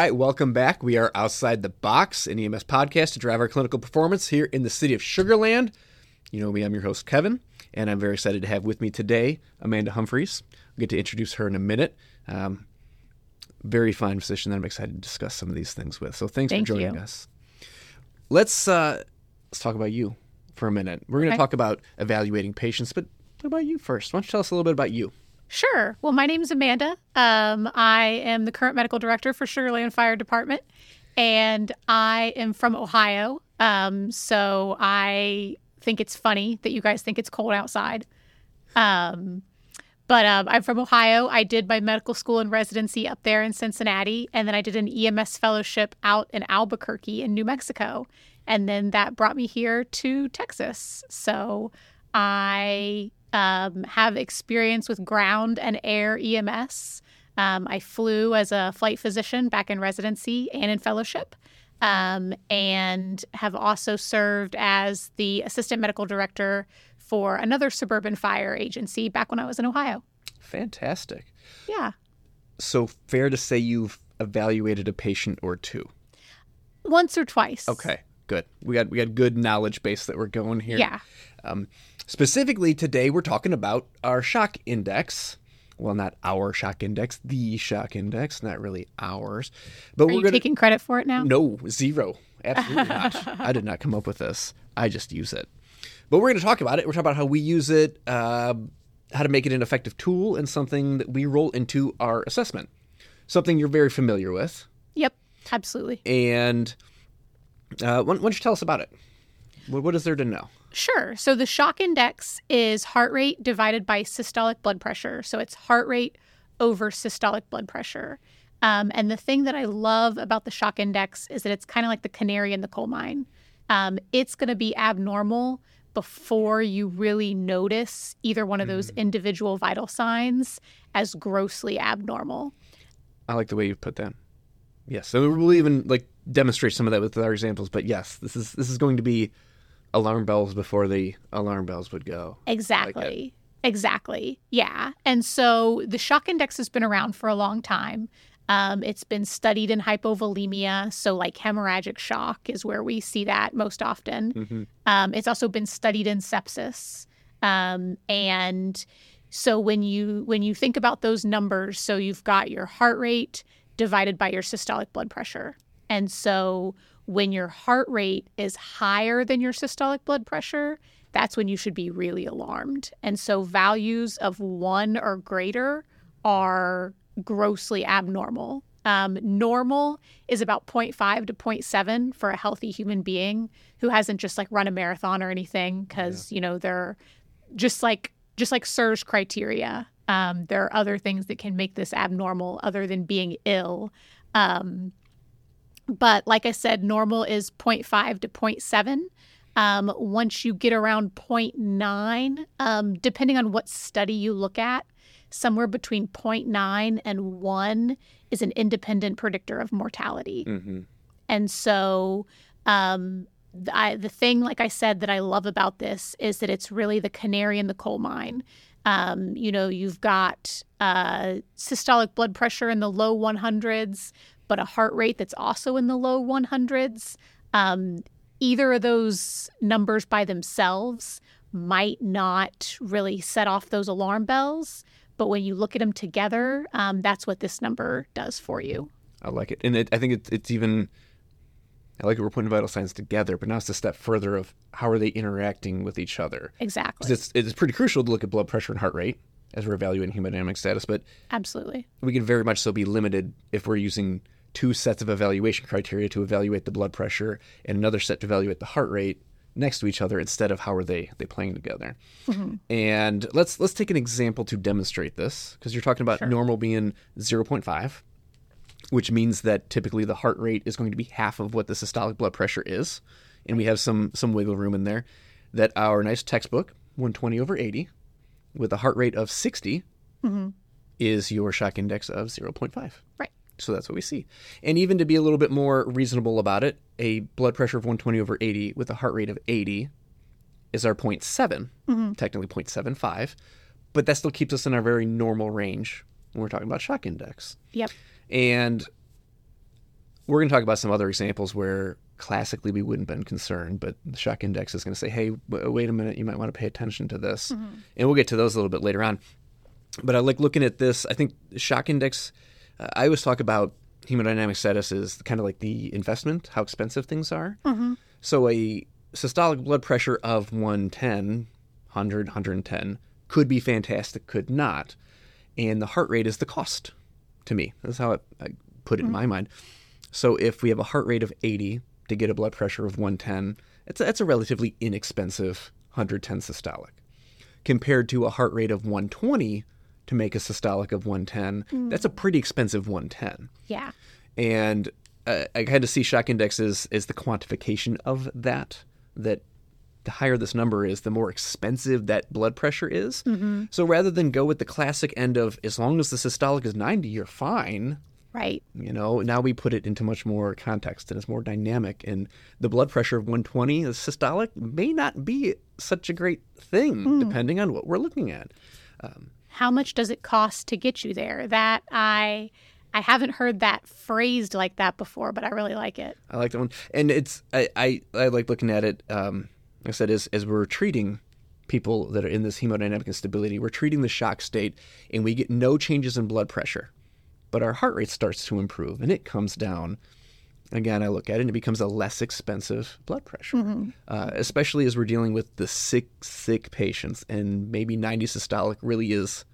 right, welcome back. We are outside the box, an EMS podcast to drive our clinical performance here in the city of Sugar Land. You know me, I'm your host, Kevin, and I'm very excited to have with me today Amanda Humphreys. We'll get to introduce her in a minute. Um, very fine physician that I'm excited to discuss some of these things with. So thanks Thank for joining you. us. Let's uh, let's talk about you for a minute. We're going to Okay. talk about evaluating patients, but what about you first? Why don't you tell us a little bit about you? Sure. Well, my name is Amanda. Um, I am the current medical director for Sugar Land Fire Department, and I am from Ohio. Um, so I think it's funny that you guys think it's cold outside. Um, but um, I'm from Ohio. I did my medical school and residency up there in Cincinnati, and then I did an EMS fellowship out in Albuquerque in New Mexico, and then that brought me here to Texas. So I um, have experience with ground and air EMS. Um, I flew as a flight physician back in residency and in fellowship, um, and have also served as the assistant medical director for another suburban fire agency back when I was in Ohio. Fantastic. Yeah. So fair to say you've evaluated a patient or two. Once or twice. Okay, good. We got we got good knowledge base that we're going here. Yeah. Um, specifically today, we're talking about our shock index. Well, not our shock index, the shock index, not really ours. But Are we're you gonna taking credit for it now? no zero. Absolutely not. I did not come up with this. I just use it. But we're going to talk about it. We're talking about how we use it, uh, how to make it an effective tool, and something that we roll into our assessment. Something you're very familiar with. Yep. Absolutely. And uh, why, don't you tell us about it? What, what is there to know? Sure. So the shock index is heart rate divided by systolic blood pressure. So it's heart rate over systolic blood pressure. Um, and the thing that I love about the shock index is that it's kind of like the canary in the coal mine. Um, it's going to be abnormal before you really notice either one of those individual vital signs as grossly abnormal. I like the way you put that. Yes, so we'll even like demonstrate some of that with our examples. But yes, this is this is going to be alarm bells before the alarm bells would go. Exactly. exactly. Yeah. And so the shock index has been around for a long time. Um, it's been studied in hypovolemia. So, like hemorrhagic shock is where we see that most often. Mm-hmm. Um, it's also been studied in sepsis. Um, and so when you when you think about those numbers, so you've got your heart rate divided by your systolic blood pressure. And so when your heart rate is higher than your systolic blood pressure, that's when you should be really alarmed. And so values of one or greater are grossly abnormal. Um, normal is about 0.5 to 0.7 for a healthy human being who hasn't just like run a marathon or anything, because you know they're just like just like SIRS criteria. Um, there are other things that can make this abnormal other than being ill. Um, but like I said, normal is 0.5 to 0.7. Um, once you get around 0.9, um, depending on what study you look at, somewhere between 0.9 and 1 is an independent predictor of mortality. Mm-hmm. And so, um, I, the thing, like I said, that I love about this is that it's really the canary in the coal mine. Um, you know, you've got uh, systolic blood pressure in the low 100s, but a heart rate that's also in the low 100s. Um, either of those numbers by themselves might not really set off those alarm bells. But when you look at them together, um, that's what this number does for you. I like it, and it, I think it's it's even. I like it. We're putting vital signs together, but now it's a step further of how are they interacting with each other. Exactly. it's it's pretty crucial to look at blood pressure and heart rate as we're evaluating hemodynamic status, but Absolutely. we can very much so be limited if we're using two sets of evaluation criteria to evaluate the blood pressure and another set to evaluate the heart rate next to each other instead of how are they they playing together. Mm-hmm. And let's let's take an example to demonstrate this because you're talking about normal being 0.5, which means that typically the heart rate is going to be half of what the systolic blood pressure is, and we have some some wiggle room in there. That our nice textbook 120 over 80 with a heart rate of 60 mm-hmm. is your shock index of 0.5. Right. So that's what we see. And even to be a little bit more reasonable about it, a blood pressure of 120 over 80 with a heart rate of 80 is our 0.7, mm-hmm. technically 0.75, but that still keeps us in our very normal range when we're talking about shock index. Yep. And we're going to talk about some other examples where classically we wouldn't have been concerned, but the shock index is going to say, hey, w- wait a minute, you might want to pay attention to this. Mm-hmm. And we'll get to those a little bit later on. But I like looking at this. I think shock index, I always talk about hemodynamic status is kind of like the investment, how expensive things are. Mm-hmm. So a systolic blood pressure of 110, 100, 110 could be fantastic, could not. And the heart rate is the cost to me. That's how I, I put it in mm-hmm. my mind. So if we have a heart rate of 80 to get a blood pressure of 110, it's a, that's a relatively inexpensive 110 systolic. Compared to a heart rate of 120 to make a systolic of 110, mm. that's a pretty expensive 110 Yeah. and uh, I kind of see shock index as, as the quantification of that. That the higher this number is, the more expensive that blood pressure is. Mm-hmm. So rather than go with the classic end of as long as the systolic is 90, you're fine. Right. You know, now we put it into much more context and it's more dynamic. And the blood pressure of 120, the systolic, may not be such a great thing mm. depending on what we're looking at. Um, How much does it cost to get you there? That I I haven't heard that phrased like that before, but I really like it. I like that one, and it's I I, I like looking at it. Um, like I said as as we're treating people that are in this hemodynamic instability, we're treating the shock state, and we get no changes in blood pressure, but our heart rate starts to improve, and it comes down. Again, I look at it, and it becomes a less expensive blood pressure, uh, especially as we're dealing with the sick, sick patients, and maybe 90 systolic really is,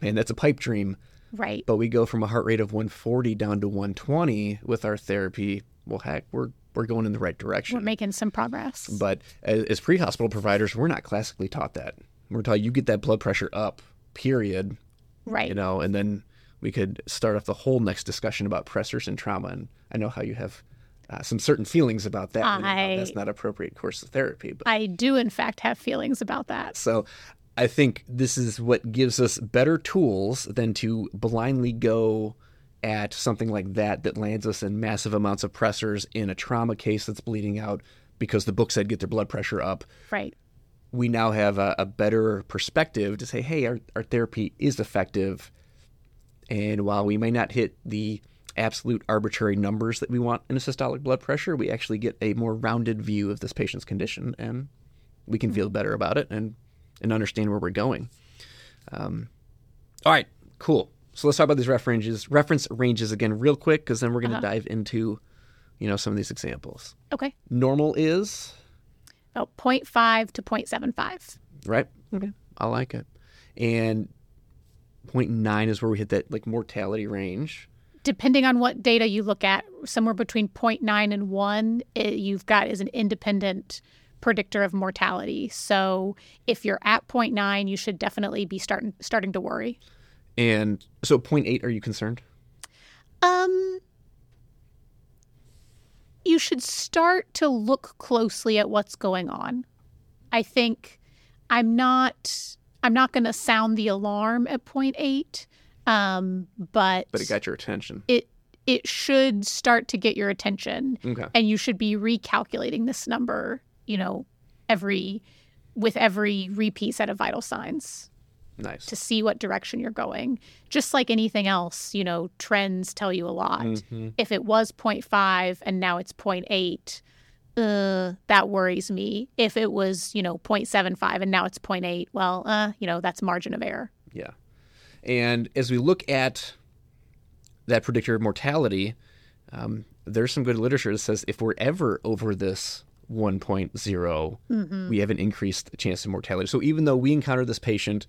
man, that's a pipe dream Right. but we go from a heart rate of 140 down to 120 with our therapy. Well, heck, we're we're going in the right direction. We're making some progress. But as, as pre-hospital providers, we're not classically taught that. We're taught you get that blood pressure up, period. Right. You know, and then we could start off the whole next discussion about pressors and trauma. And I know how you have uh, some certain feelings about that. I- that's not appropriate course of therapy. But I do in fact have feelings about that. so I think this is what gives us better tools than to blindly go at something like that that lands us in massive amounts of pressors in a trauma case that's bleeding out because the book said get their blood pressure up. Right. We now have a, a better perspective to say, hey, our, our therapy is effective. And while we may not hit the absolute arbitrary numbers that we want in a systolic blood pressure, we actually get a more rounded view of this patient's condition and we can feel better about it and, and understand where we're going. Um, all right, cool. So let's talk about these reference ranges, reference ranges again, real quick, because then we're going to dive into, you know, some of these examples. Okay. Normal is About 0.5 to 0.75. right. Okay, I like it. And 0.9 is where we hit that like mortality range. Depending on what data you look at, somewhere between 0.9 and 1, it, you've got is an independent predictor of mortality. So if you're at 0.9, you should definitely be starting starting to worry. And so 0.8, are you concerned? Um, you should start to look closely at what's going on. I think I'm not I'm not going to sound the alarm at point eight, um, but But it got your attention. it it should start to get your attention, Okay. and you should be recalculating this number. You know, every with every repeat set of vital signs Nice. to see what direction you're going. Just like anything else, you know, trends tell you a lot. Mhm. If it was 0.5 and now it's 0.8, uh, that worries me. If it was, you know, 0.75 and now it's 0.8, well, uh, you know, that's margin of error. Yeah. And as we look at that predictor of mortality, um, there's some good literature that says if we're ever over this 1.0, we have an increased chance of mortality. So even though we encounter this patient,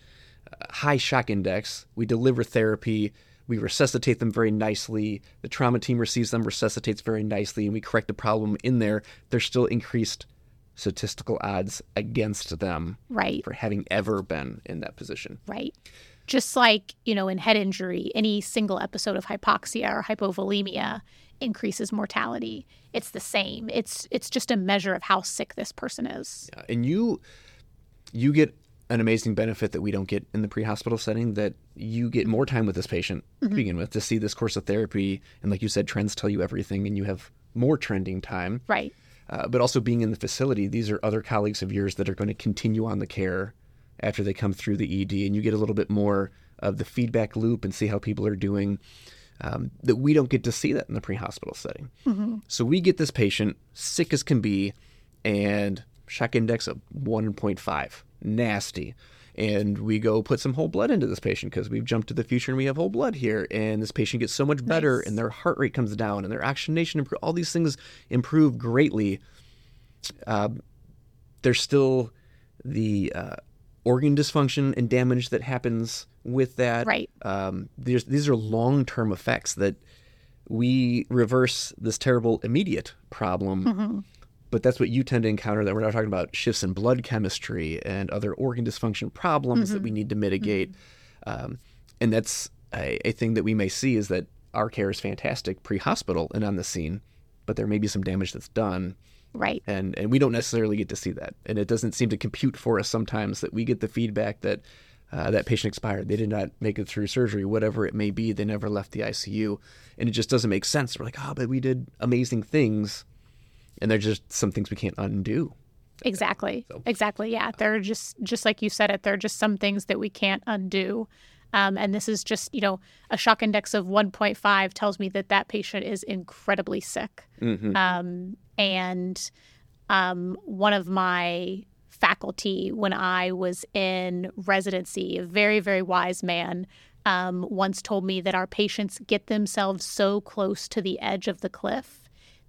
uh, high shock index, we deliver therapy, we resuscitate them very nicely, the trauma team receives them, resuscitates very nicely, and we correct the problem in there, there's still increased statistical odds against them Right, for having ever been in that position. right. Just like, you know, in head injury, any single episode of hypoxia or hypovolemia increases mortality. It's the same. It's it's just a measure of how sick this person is. Yeah, and you you get an amazing benefit that we don't get in the pre-hospital setting that you get more time with this patient to begin with to see this course of therapy and like you said trends tell you everything and you have more trending time Right. uh, but also being in the facility these are other colleagues of yours that are going to continue on the care after they come through the ed and you get a little bit more of the feedback loop and see how people are doing um, that we don't get to see that in the pre-hospital setting. So we get this patient sick as can be, and shock index of 1.5, nasty. And we go put some whole blood into this patient because we've jumped to the future and we have whole blood here. And this patient gets so much better, Nice. and their heart rate comes down, and their oxygenation improve. All these things improve greatly. Uh, there's still the uh, organ dysfunction and damage that happens with that. Right. Um, there's, these are long term effects that we reverse this terrible immediate problem. But that's what you tend to encounter. That we're not talking about shifts in blood chemistry and other organ dysfunction problems that we need to mitigate. Um, and that's a, a thing that we may see is that our care is fantastic pre hospital and on the scene, but there may be some damage that's done. Right. and and we don't necessarily get to see that. And it doesn't seem to compute for us sometimes that we get the feedback that uh, that patient expired. They did not make it through surgery whatever it may be. They never left the icu and it just doesn't make sense. We're like oh but we did amazing things and there's just some things we can't undo Exactly. Exactly. Yeah. There are just just like you said it. There are just some things that we can't undo. Um, and this is just you know a shock index of 1.5 tells me that that patient is incredibly sick. Um, and um, one of my faculty when I was in residency, a very very wise man. Um, once told me that our patients get themselves so close to the edge of the cliff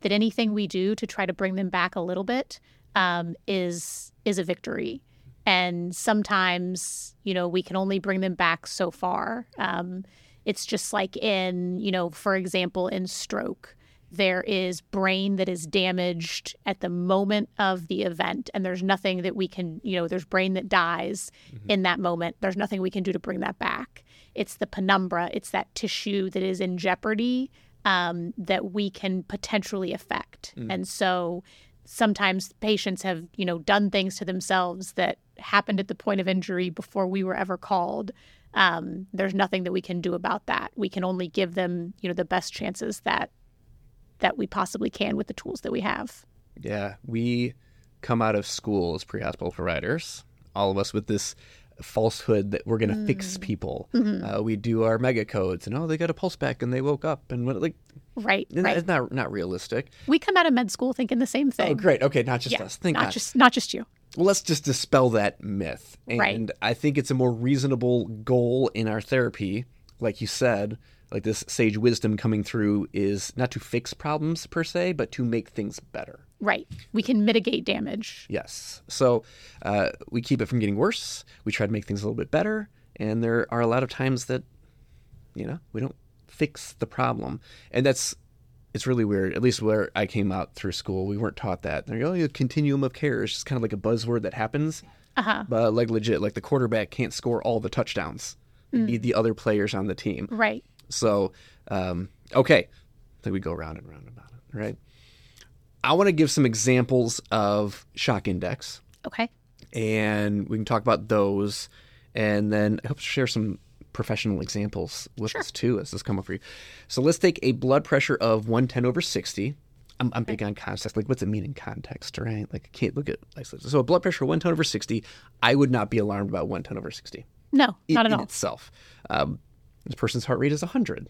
that anything we do to try to bring them back a little bit um, is is a victory. And sometimes, you know, we can only bring them back so far. Um, it's just like in, you know, for example, in stroke, there is brain that is damaged at the moment of the event, and there's nothing that we can, you know, there's brain that dies in that moment. There's nothing we can do to bring that back. It's the penumbra, it's that tissue that is in jeopardy um, that we can potentially affect. And so sometimes patients have, you know, done things to themselves that happened at the point of injury before we were ever called. Um, there's nothing that we can do about that. We can only give them, you know, the best chances that that we possibly can with the tools that we have. Yeah, we come out of school as pre-hospital providers, all of us with this falsehood that we're going to fix people. Uh, we do our mega codes, and oh, they got a pulse back and they woke up, and what, like Right, it's right. not not realistic. We come out of med school thinking the same thing. Oh, great. Okay, not just Yeah, us. Thank not God. just not just you. Well, let's just dispel that myth. And Right. I think it's a more reasonable goal in our therapy. Like you said, like this sage wisdom coming through is not to fix problems per se, but to make things better. Right. We can mitigate damage. Yes. So uh, we keep it from getting worse. We try to make things a little bit better. And there are a lot of times that, you know, we don't fix the problem. And that's, it's really weird. At least where I came out through school, we weren't taught that. They're like, oh, a continuum of care is just kind of like a buzzword that happens. Uh-huh. But like legit, like the quarterback can't score all the touchdowns. You need the other players on the team. Right. So, um, okay, I think we go round and round about it, right? I want to give some examples of shock index, Okay. and we can talk about those, and then I hope to share some professional examples with us too as this come up for you. So let's take a blood pressure of 110 over 60. I'm, I'm big on context. Like, what's it mean in context, right? Like, I can't look at isolated. So, a blood pressure of 110 over 60, I would not be alarmed about 110 over 60 No, in, not at in all. itself. Um, this person's heart rate is 100.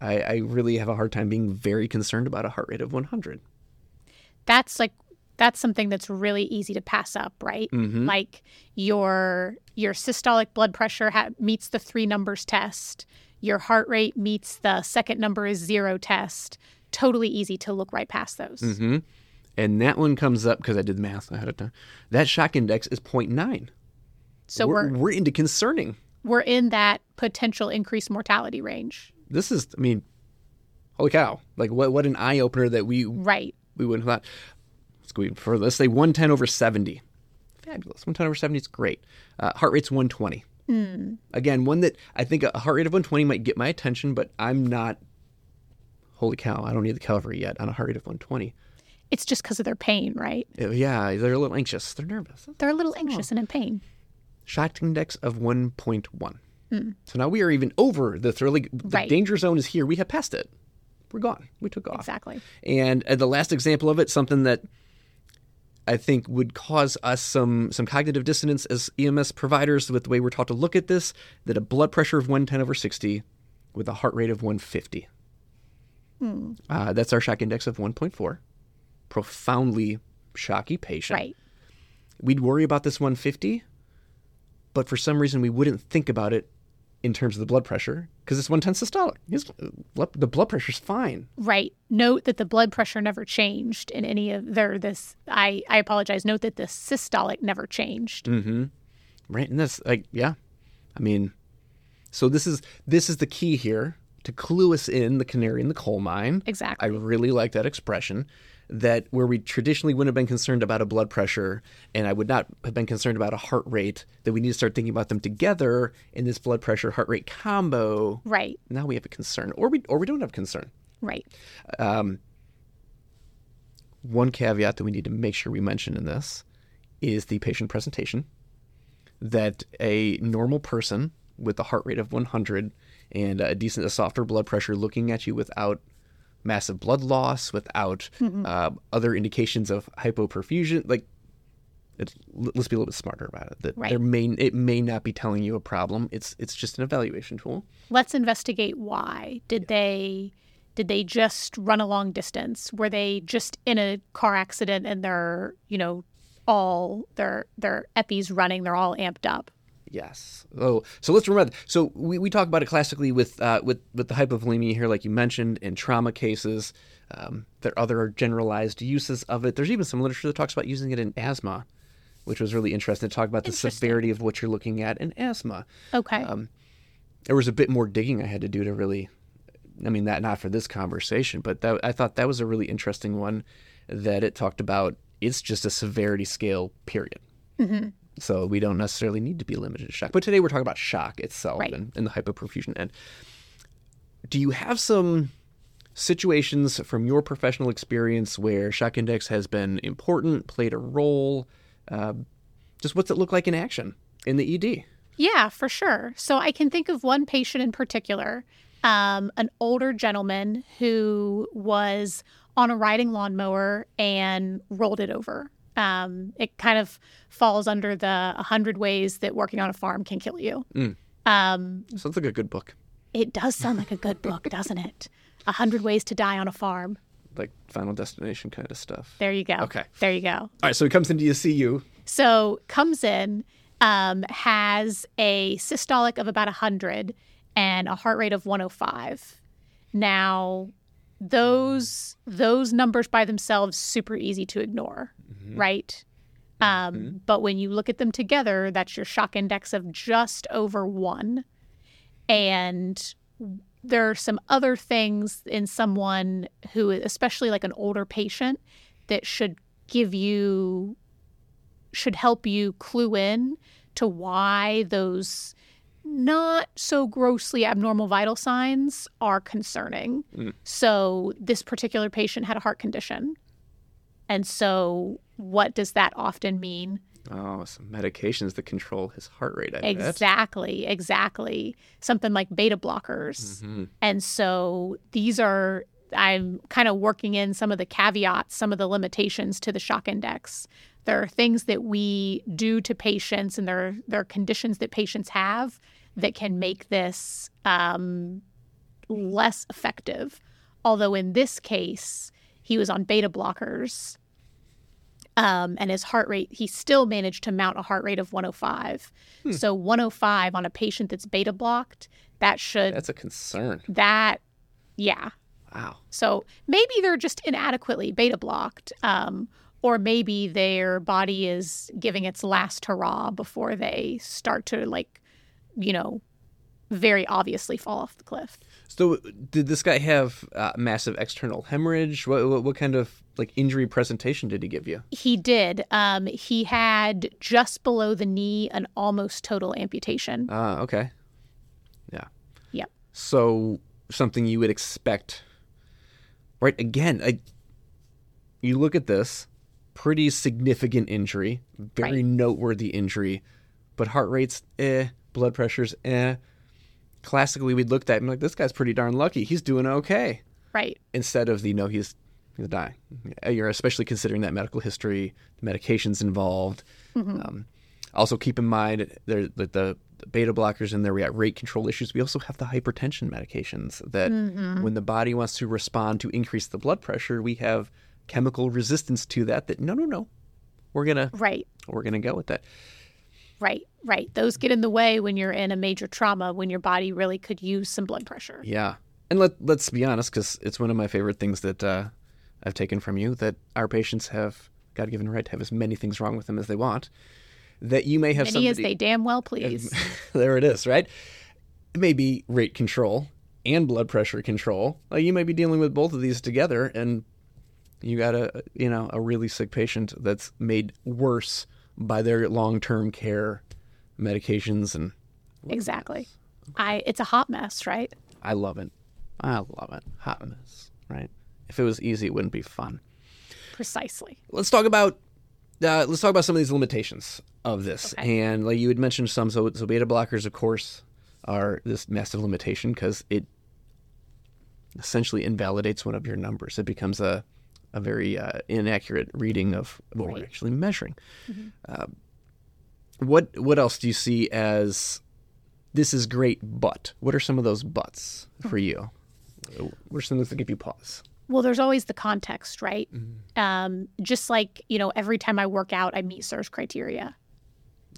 I, I really have a hard time being very concerned about a heart rate of 100. That's like that's something that's really easy to pass up, right? Mm-hmm. Like your your systolic blood pressure ha- meets the three numbers test, your heart rate meets the second number is zero test. Totally easy to look right past those. Mm-hmm. And that one comes up because I did the math ahead of time. That shock index is 0.9. So we're, we're we're into concerning. we're in that potential increased mortality range. This is, I mean, holy cow! Like what? What an eye opener that we Right. We wouldn't have thought. Let's go even further. Let's say 110 over 70. Fabulous. 110 over 70 is great. Uh, heart rate's 120. Again, one that I think a heart rate of 120 might get my attention, but I'm not. Holy cow! I don't need the Calvary yet on a heart rate of 120. It's just because of their pain, right? Uh, Yeah, they're a little anxious. They're nervous. They're a little anxious and in pain. Shock index of 1.1. So now we are even over the thrilling. The Right. danger zone is here. We have passed it. We're gone. We took off. Exactly. And uh, the last example of it, something that I think would cause us some some cognitive dissonance as EMS providers with the way we're taught to look at this, that a blood pressure of 110 over 60 with a heart rate of 150. Uh, that's our shock index of 1.4. Profoundly shocky patient. Right. We'd worry about this 150, but for some reason we wouldn't think about it in terms of the blood pressure because it's 110 systolic. His, the blood pressure's fine. Right. Note that the blood pressure never changed in any of their this. I I apologize. Note that the systolic never changed. Mm-hmm. Right, and that's like, yeah. I mean, so this is this is the key here to clue us in the canary in the coal mine. Exactly. I really like that expression. That where we traditionally wouldn't have been concerned about a blood pressure, and I would not have been concerned about a heart rate, that we need to start thinking about them together in this blood pressure heart rate combo. Right. Now we have a concern, or we or we don't have concern. Right. Um, one caveat that we need to make sure we mention in this is the patient presentation. That a normal person with a heart rate of 100 and a decent, a softer blood pressure looking at you without massive blood loss, without uh, other indications of hypoperfusion, like it's, let's be a little bit smarter about it. That Right. there may it may not be telling you a problem. It's it's just an evaluation tool. Let's investigate why. Did they did they just run a long distance? Were they just in a car accident and they're, you know, all their their epis running, they're all amped up? Yes. Oh, so let's remember. So we, we talk about it classically with uh, with with the hypovolemia here, like you mentioned, in trauma cases. Um, there are other generalized uses of it. There's even some literature that talks about using it in asthma, which was really interesting to talk about the severity of what you're looking at in asthma. Okay. Um, There was a bit more digging I had to do to really, I mean, that not for this conversation, but that, I thought that was a really interesting one. That it talked about. It's just a severity scale, period. So we don't necessarily need to be limited to shock. But today we're talking about shock itself Right. and, and the hypoperfusion end. Do you have some situations from your professional experience where shock index has been important, played a role? Uh, just what's it look like in action in the ED? Yeah, for sure. So I can think of one patient in particular, um, an older gentleman who was on a riding lawnmower and rolled it over. Um, it kind of falls under the 100 ways that working on a farm can kill you. Mm. Um, Sounds like a good book, it does sound like a good book, doesn't it? A hundred ways to die on a farm. like Final Destination kind of stuff. There you go. Okay. There you go. All right, so he comes into CU. So comes in, um, has a systolic of about 100 and a heart rate of 105. Now, those those numbers by themselves super easy to ignore, right? Um, But when you look at them together, that's your shock index of just over one. And there are some other things in someone who, especially like an older patient, that should give you should help you clue in to why those not so grossly abnormal vital signs are concerning. So, this particular patient had a heart condition. And so, what does that often mean? Oh, some medications that control his heart rate. I bet. Exactly, exactly. Something like beta blockers. Mhm. And so these are, I'm kind of working in some of the caveats, some of the limitations to the shock index. There are things that we do to patients, and there, there are conditions that patients have that can make this um, less effective. Although in this case, he was on beta blockers. Um, and his heart rate, he still managed to mount a heart rate of 105. So 105 on a patient that's beta blocked, that should That's a concern. that yeah Wow. so maybe they're just inadequately beta blocked um, or maybe their body is giving its last hurrah before they start to like you know very obviously fall off the cliff So, did this guy have uh, massive external hemorrhage? What, what what kind of like injury presentation did he give you? he did um, he had just below the knee an almost total amputation Ah, okay. Yeah. Yep. So something you would expect, right? Again, I, you look at this, pretty significant injury, very Right. noteworthy injury, but heart rates, eh, blood pressures, eh. Classically, we'd looked at him like this guy's pretty darn lucky. He's doing okay. right instead of the no he's he's dying you're especially considering that medical history the medications involved um, also keep in mind there that the beta blockers in there. We got rate control issues. We also have the hypertension medications that Mm-hmm. when the body wants to respond to increase the blood pressure, we have chemical resistance to that. That no, no, no, we're gonna Right. we're gonna go with that. Right. Right. Those get in the way when you're in a major trauma when your body really could use some blood pressure. Yeah, and let let's be honest, because it's one of my favorite things that uh, I've taken from you that our patients have God given right to have as many things wrong with them as they want. That you may have Many as they damn well please. there it is, right? It may be rate control and blood pressure control. Like you may be dealing with both of these together, and you got a you know a really sick patient that's made worse by their long term care medications, and exactly. I it's a hot mess, right? I love it. I love it. Hot mess, right? If it was easy, it wouldn't be fun. Precisely. Let's talk about uh, let's talk about some of these limitations of this. Okay. And like you had mentioned some, so so beta blockers, of course, are this massive limitation because it essentially invalidates one of your numbers. It becomes a a very uh, inaccurate reading of what we're actually measuring. Uh, what what else do you see as this is great, but what are some of those buts for you? What are some things that give you pause? Well, there's always the context, right? Um, just like, you know, every time I work out, I meet SIRS criteria.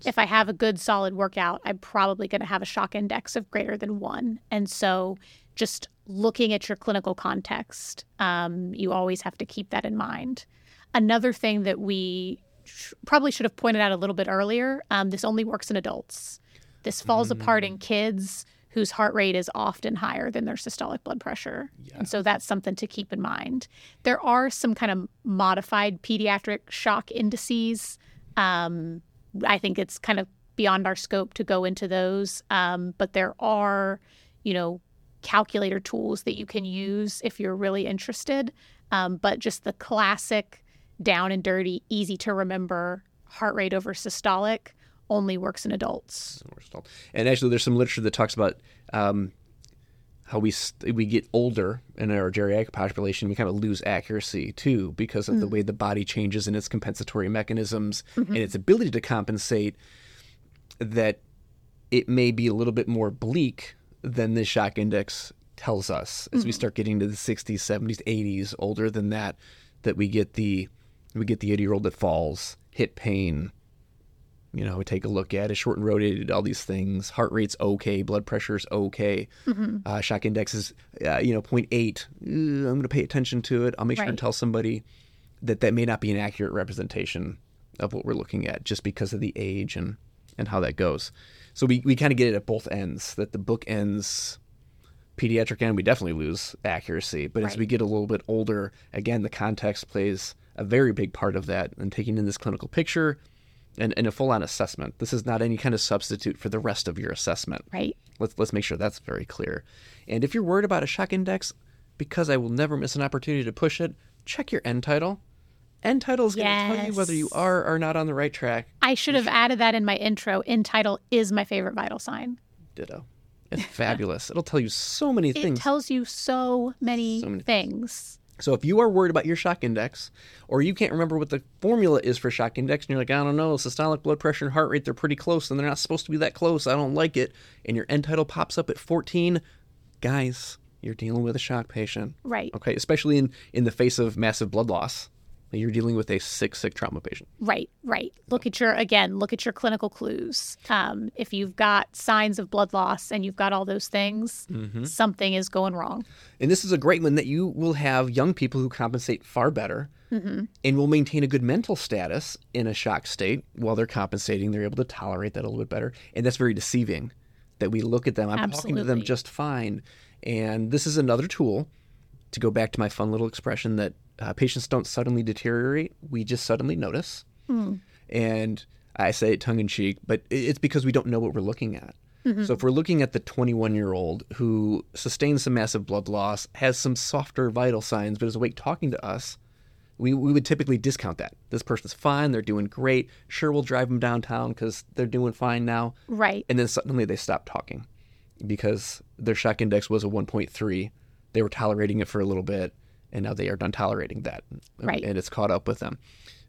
If I have a good, solid workout, I'm probably going to have a shock index of greater than one. And so, just looking at your clinical context, um, you always have to keep that in mind. Another thing that we sh- probably should have pointed out a little bit earlier um, this only works in adults. This falls apart in kids whose heart rate is often higher than their systolic blood pressure. And so that's something to keep in mind. There are some kind of modified pediatric shock indices. Um, I think it's kind of beyond our scope to go into those, um, but there are, you know, calculator tools that you can use if you're really interested. Um, but just the classic down and dirty, easy to remember heart rate over systolic only works in adults. And actually, there's some literature that talks about um, how we we get older in our geriatric population, we kind of lose accuracy too because of the way the body changes in its compensatory mechanisms and its ability to compensate. That it may be a little bit more bleak than the shock index tells us as we start getting to the 60s, 70s, 80s, older than that, that we get the we get the 80 year old that falls, hit pain, you know, we take a look at it, shortened rotated, all these things. Heart rate's okay, blood pressure's okay. Uh, shock index is, uh, you know, 0.8. Uh, I'm going to pay attention to it. I'll make sure and tell somebody that that may not be an accurate representation of what we're looking at just because of the age and, and how that goes. So we, we kind of get it at both ends, that the book ends pediatric end, we definitely lose accuracy. But as we get a little bit older, again, the context plays a very big part of that and taking in this clinical picture and, and a full on assessment. This is not any kind of substitute for the rest of your assessment. Right. Let's let's make sure that's very clear. And if you're worried about a shock index, because I will never miss an opportunity to push it, check your end tidal. End tidal is going to tell you whether you are or not on the right track. I should have added that in my intro. End tidal is my favorite vital sign. Ditto. It's fabulous. It'll tell you so many It things. It tells you so many, So many things. So if you are worried about your shock index, or you can't remember what the formula is for shock index, and you're like, I don't know, systolic blood pressure and heart rate, they're pretty close, and they're not supposed to be that close. I don't like it. And your end tidal pops up at 14, guys, you're dealing with a shock patient. Right. Okay, especially in in the face of massive blood loss, you're dealing with a sick, sick trauma patient. Right, right. Look at your again. Look at your clinical clues. Um, if you've got signs of blood loss and you've got all those things, Mm-hmm. something is going wrong. And this is a great one that you will have young people who compensate far better and will maintain a good mental status in a shock state while they're compensating. They're able to tolerate that a little bit better. And that's very deceiving that we look at them. I'm talking to them just fine. And this is another tool to go back to my fun little expression that uh, patients don't suddenly deteriorate, we just suddenly notice. And I say it tongue in cheek, but it's because we don't know what we're looking at. So if we're looking at the 21 year old who sustains some massive blood loss, has some softer vital signs, but is awake talking to us, we, we would typically discount that. This person's fine, they're doing great. Sure, we'll drive them downtown because they're doing fine now. Right. And then suddenly they stop talking because their shock index was a 1.3. They were tolerating it for a little bit, and now they are done tolerating that. Right. And it's caught up with them.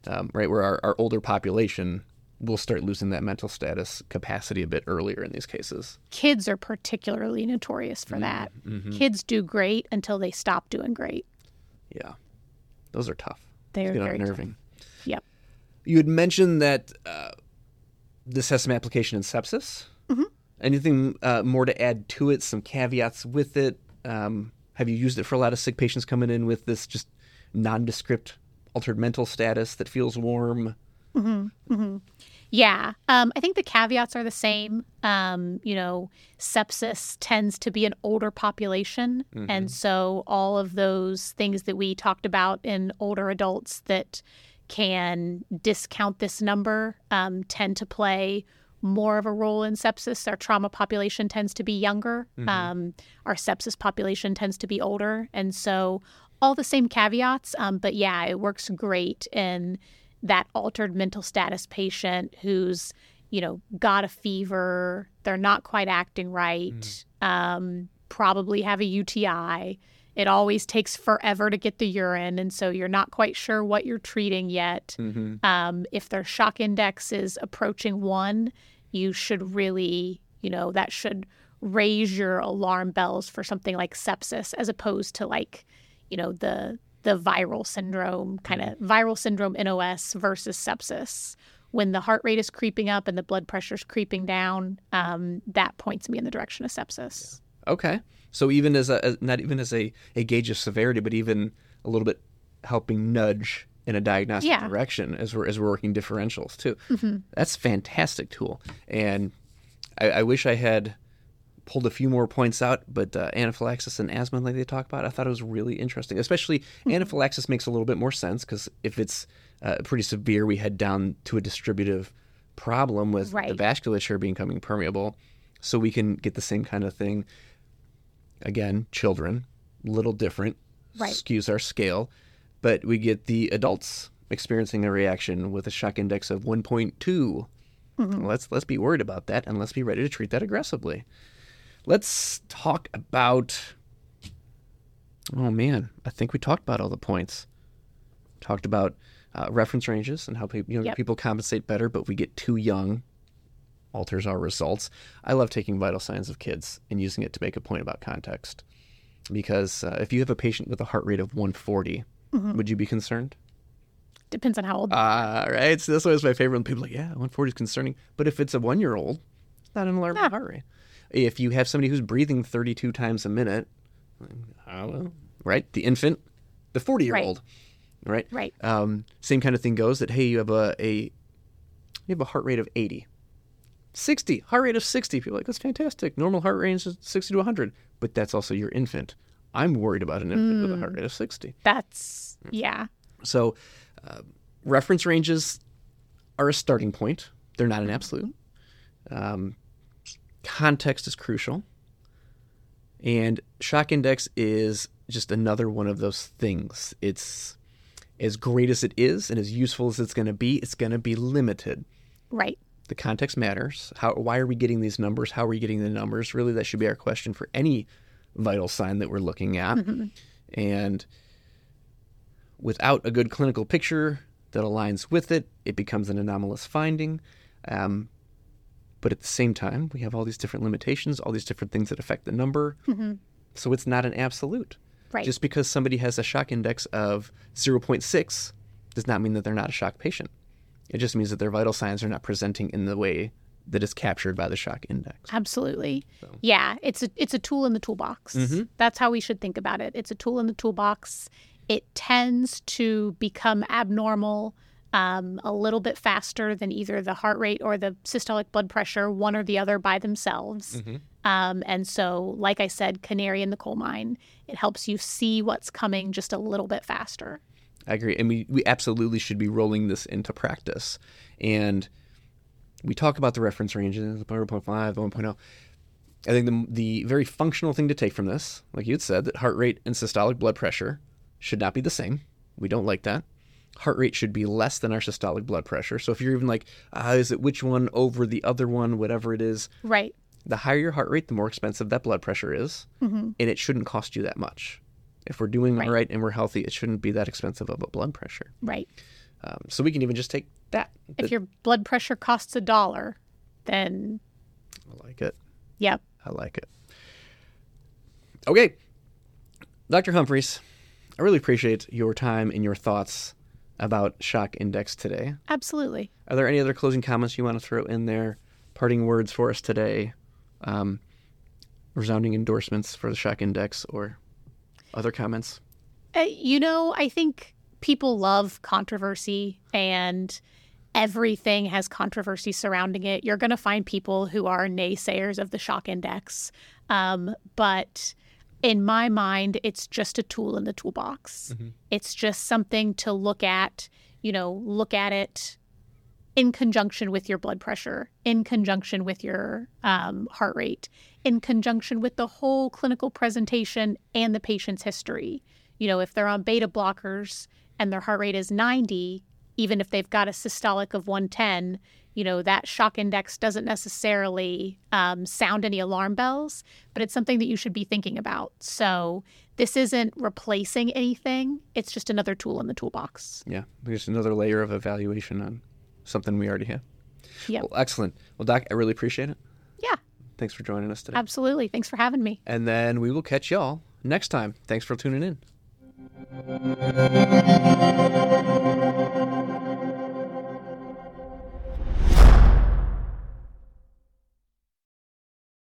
Um, right, where our, our older population we'll start losing that mental status capacity a bit earlier in these cases. Kids are particularly notorious for that. Mm-hmm. Kids do great until they stop doing great. Yeah, those are tough. They are very tough. unnerving. Yep. You had mentioned that uh, this has some application in sepsis. Mm-hmm. Anything uh, more to add to it? Some caveats with it? Um, have you used it for a lot of sick patients coming in with this just nondescript altered mental status that feels warm? Yeah. Um, I think the caveats are the same. Um, you know, sepsis tends to be an older population. And so all of those things that we talked about in older adults that can discount this number um, tend to play more of a role in sepsis. Our trauma population tends to be younger, um, our sepsis population tends to be older. And so all the same caveats. Um, but yeah, it works great in that altered mental status patient who's you know got a fever they're not quite acting right um, probably have a uti it always takes forever to get the urine and so you're not quite sure what you're treating yet Mm-hmm. um, if their shock index is approaching one you should really you know that should raise your alarm bells for something like sepsis as opposed to like you know the the viral syndrome kind of viral syndrome NOS versus sepsis. When the heart rate is creeping up and the blood pressure is creeping down, um, that points me in the direction of sepsis. Okay. So even as a as, not even as a, a gauge of severity, but even a little bit helping nudge in a diagnostic Yeah. direction as we're as we're working differentials too. That's a fantastic tool, and I, I wish I had pulled a few more points out. But uh, anaphylaxis and asthma, like they talk about, I thought it was really interesting. Especially anaphylaxis makes a little bit more sense because if it's uh, pretty severe, we head down to a distributive problem with the Right. vasculature becoming permeable, so we can get the same kind of thing again, children, little different, Right. skews our scale, but we get the adults experiencing a reaction with a shock index of 1.2. Let's let's be worried about that and let's be ready to treat that aggressively. Let's talk about Oh man, I think we talked about all the points. Talked about uh, reference ranges and how you know, Yep. people compensate better, but we get too young alters our results. I love taking vital signs of kids and using it to make a point about context. Because uh, if you have a patient with a heart rate of 140, would you be concerned? Depends on how old. Ah, right. So that's always my favorite. When people are like, yeah, 140 is concerning. But if it's a one year old, it's not an alarming Yeah. heart rate. If you have somebody who's breathing 32 times a minute, I don't know, right? The infant, the 40 year old, right? right. Um, same kind of thing goes that hey, you have a, a you have a heart rate of 80. 60, heart rate of 60. People are like, that's fantastic. Normal heart range is 60 to 100. But that's also your infant. I'm worried about an infant with a heart rate of 60. That's yeah. So, uh, reference ranges are a starting point. They're not an absolute. Um, context is crucial. And shock index is just another one of those things. It's as great as it is and as useful as it's going to be, it's going to be limited. Right. The context matters. How, why are we getting these numbers? How are we getting the numbers? Really, that should be our question for any vital sign that we're looking at. And without a good clinical picture that aligns with it, it becomes an anomalous finding. Um, but at the same time, we have all these different limitations, all these different things that affect the number. So it's not an absolute. Right. Just because somebody has a shock index of 0.6 does not mean that they're not a shock patient. It just means that their vital signs are not presenting in the way that is captured by the shock index. Absolutely. Yeah, it's a it's a tool in the toolbox. That's how we should think about it. It's a tool in the toolbox. It tends to become abnormal um, a little bit faster than either the heart rate or the systolic blood pressure, one or the other by themselves. Um, and so, like I said, canary in the coal mine. It helps you see what's coming just a little bit faster. I agree. And we, we absolutely should be rolling this into practice. And we talk about the reference ranges, the 0.5, the 1.0. I think the, the very functional thing to take from this, like you had said, that heart rate and systolic blood pressure should not be the same. We don't like that. Heart rate should be less than our systolic blood pressure. So if you're even like, ah, is it which one over the other one, whatever it is, Right. the higher your heart rate, the more expensive that blood pressure is, and it shouldn't cost you that much. If we're doing Right. all right and we're healthy, it shouldn't be that expensive of a blood pressure. Right. Um, so we can even just take that. If your blood pressure costs a dollar, then I like it. yep. I like it. Okay, Dr. Humphreys, I really appreciate your time and your thoughts about shock index today. Absolutely. Are there any other closing comments you want to throw in there? Parting words for us today? Um, resounding endorsements for the shock index or other comments? Uh, you know, I think people love controversy and everything has controversy surrounding it. You're going to find people who are naysayers of the shock index. Um, but in my mind, it's just a tool in the toolbox. It's just something to look at, you know, look at it in conjunction with your blood pressure, in conjunction with your um, heart rate, in conjunction with the whole clinical presentation and the patient's history. You know, if they're on beta blockers and their heart rate is 90, even if they've got a systolic of 110, you know, that shock index doesn't necessarily um, sound any alarm bells, but it's something that you should be thinking about. So this isn't replacing anything, it's just another tool in the toolbox. Yeah, just another layer of evaluation on something we already have. Yeah. Well, excellent. Well, Doc, I really appreciate it. Yeah, Thanks for joining us today. absolutely. Thanks for having me. And then we will catch y'all next time. Thanks for tuning in. Müzik